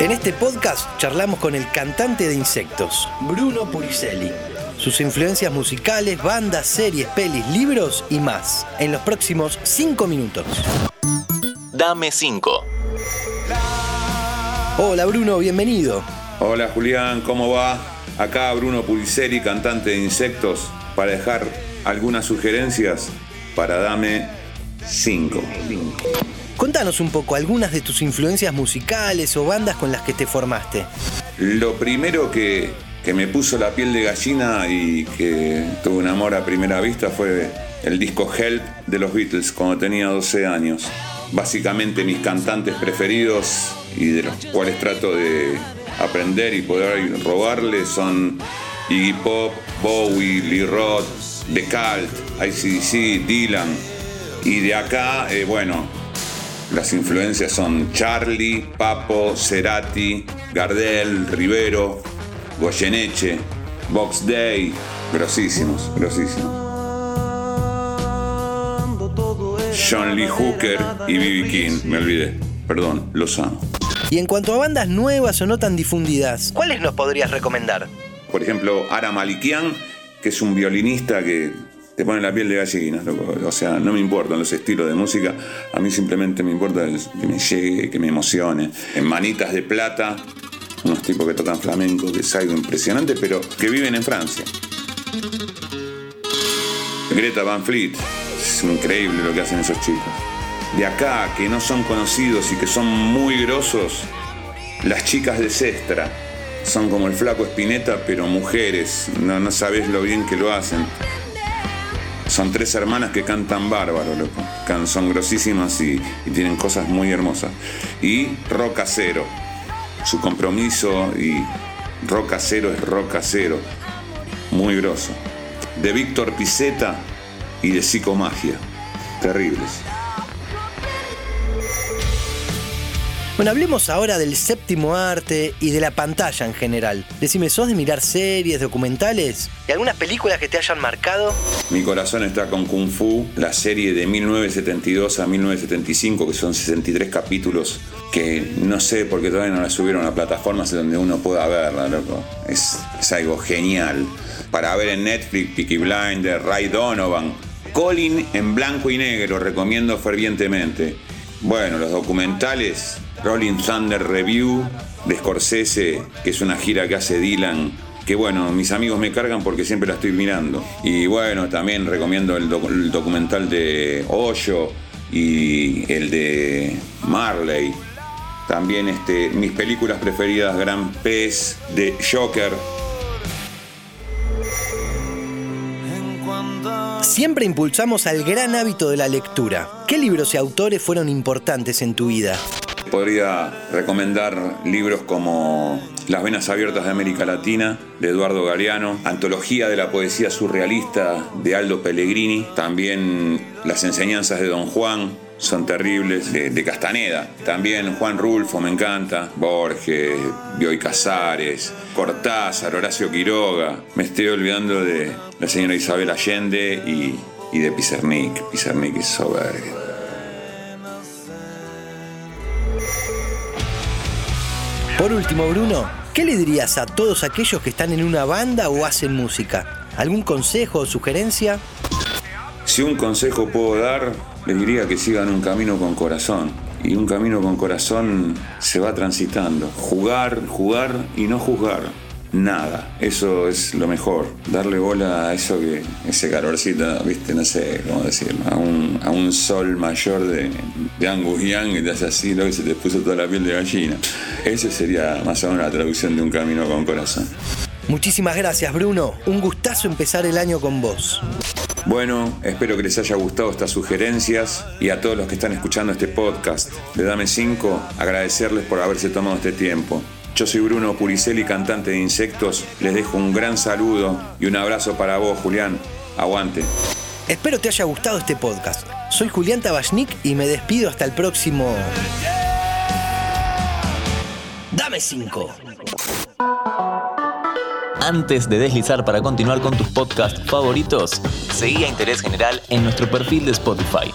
En este podcast charlamos con el cantante de insectos, Bruno Puricelli. Sus influencias musicales, bandas, series, pelis, libros y más. En los próximos 5 minutos. Dame 5. Hola Bruno, bienvenido. Hola Julián, ¿cómo va? Acá Bruno Puricelli, cantante de insectos, para dejar algunas sugerencias para Dame 5. Contanos un poco algunas de tus influencias musicales o bandas con las que te formaste. Lo primero que, que me puso la piel de gallina y que tuve un amor a primera vista fue el disco Help de los Beatles cuando tenía 12 años. Básicamente mis cantantes preferidos y de los cuales trato de aprender y poder robarles son Iggy Pop, Bowie, Lee Roth, The Cult, ICDC, Dylan. Y de acá, eh, bueno, las influencias son Charlie, Papo, Cerati, Gardel, Rivero, Goyeneche, Box Day, grosísimos, grosísimos. John Lee Hooker y B.B. King, me olvidé. Perdón, los amo. Y en cuanto a bandas nuevas o no tan difundidas, ¿cuáles nos podrías recomendar? Por ejemplo, Ara Malikian, que es un violinista que te pone la piel de gallina, O sea, no me importan los estilos de música, a mí simplemente me importa que me llegue, que me emocione. En Manitas de Plata, unos tipos que tocan flamenco, que es algo impresionante, pero que viven en Francia. Greta Van Fleet, es increíble lo que hacen esos chicos. De acá, que no son conocidos y que son muy grosos, las chicas de Sestra. Son como el flaco Espineta, pero mujeres. No, no sabes lo bien que lo hacen. Son tres hermanas que cantan bárbaro, loco. Son grosísimas y, tienen cosas muy hermosas. Y rock cero. Su compromiso y rock cero es rock cero. Muy grosso. De Víctor Piceta y de Psicomagia. Terribles. Bueno, hablemos ahora del séptimo arte y de la pantalla en general. Decime, ¿sos de mirar series, documentales y algunas películas que te hayan marcado? Mi corazón está con Kung Fu, la serie de 1972 a 1975, que son 63 capítulos que no sé por qué todavía no la subieron a plataformas donde uno pueda verla, loco. Es, algo genial. Para ver en Netflix, Peaky Blinder, Ray Donovan, Colin en blanco y negro, recomiendo fervientemente. Bueno, los documentales Rolling Thunder Review de Scorsese, que es una gira que hace Dylan que bueno, mis amigos me cargan porque siempre la estoy mirando. Y bueno, también recomiendo el, documental de Hoyo y el de Marley. También este, mis películas preferidas, Gran Pez, de Joker. Siempre impulsamos al gran hábito de la lectura. ¿Qué libros y autores fueron importantes en tu vida? Podría recomendar libros como Las Venas Abiertas de América Latina, de Eduardo Galeano, Antología de la Poesía Surrealista, de Aldo Pellegrini, también Las Enseñanzas de Don Juan, son terribles, de, Castaneda. También Juan Rulfo, me encanta, Borges, Bioy Casares, Cortázar, Horacio Quiroga. Me estoy olvidando de la señora Isabel Allende y, de Pizarnik. Pizarnik es soberbio. Por último, Bruno, ¿qué le dirías a todos aquellos que están en una banda o hacen música? ¿Algún consejo o sugerencia? Si un consejo puedo dar, les diría que sigan un camino con corazón. Y un camino con corazón se va transitando. Jugar, jugar y no juzgar nada. Eso es lo mejor. Darle bola a eso que, ese calorcito, viste, no sé cómo decirlo, a un, a un sol mayor de, de Angus Young y te hace así, ¿no? Y se te puso toda la piel de gallina. Esa sería más o menos la traducción de un camino con corazón. Muchísimas gracias, Bruno. Un gustazo empezar el año con vos. Bueno, espero que les haya gustado estas sugerencias y a todos los que están escuchando este podcast de Dame 5, agradecerles por haberse tomado este tiempo. Yo soy Bruno Puricelli, cantante de Insectos. Les dejo un gran saludo y un abrazo para vos, Julián. Aguante. Espero te haya gustado este podcast. Soy Julián Tabachnik y me despido hasta el próximo. Dame 5. Antes de deslizar para continuar con tus podcasts favoritos, seguí a Interés General en nuestro perfil de Spotify.